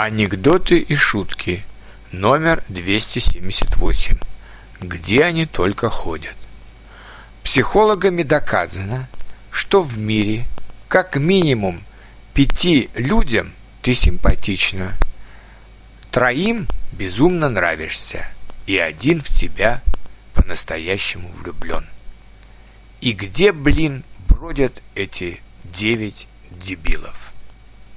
Анекдоты и шутки. Номер 278. Где они только ходят. Психологами доказано, что в мире как минимум пяти людям ты симпатична, троим безумно нравишься, и один в тебя по-настоящему влюблен. И где, блин, бродят эти девять дебилов?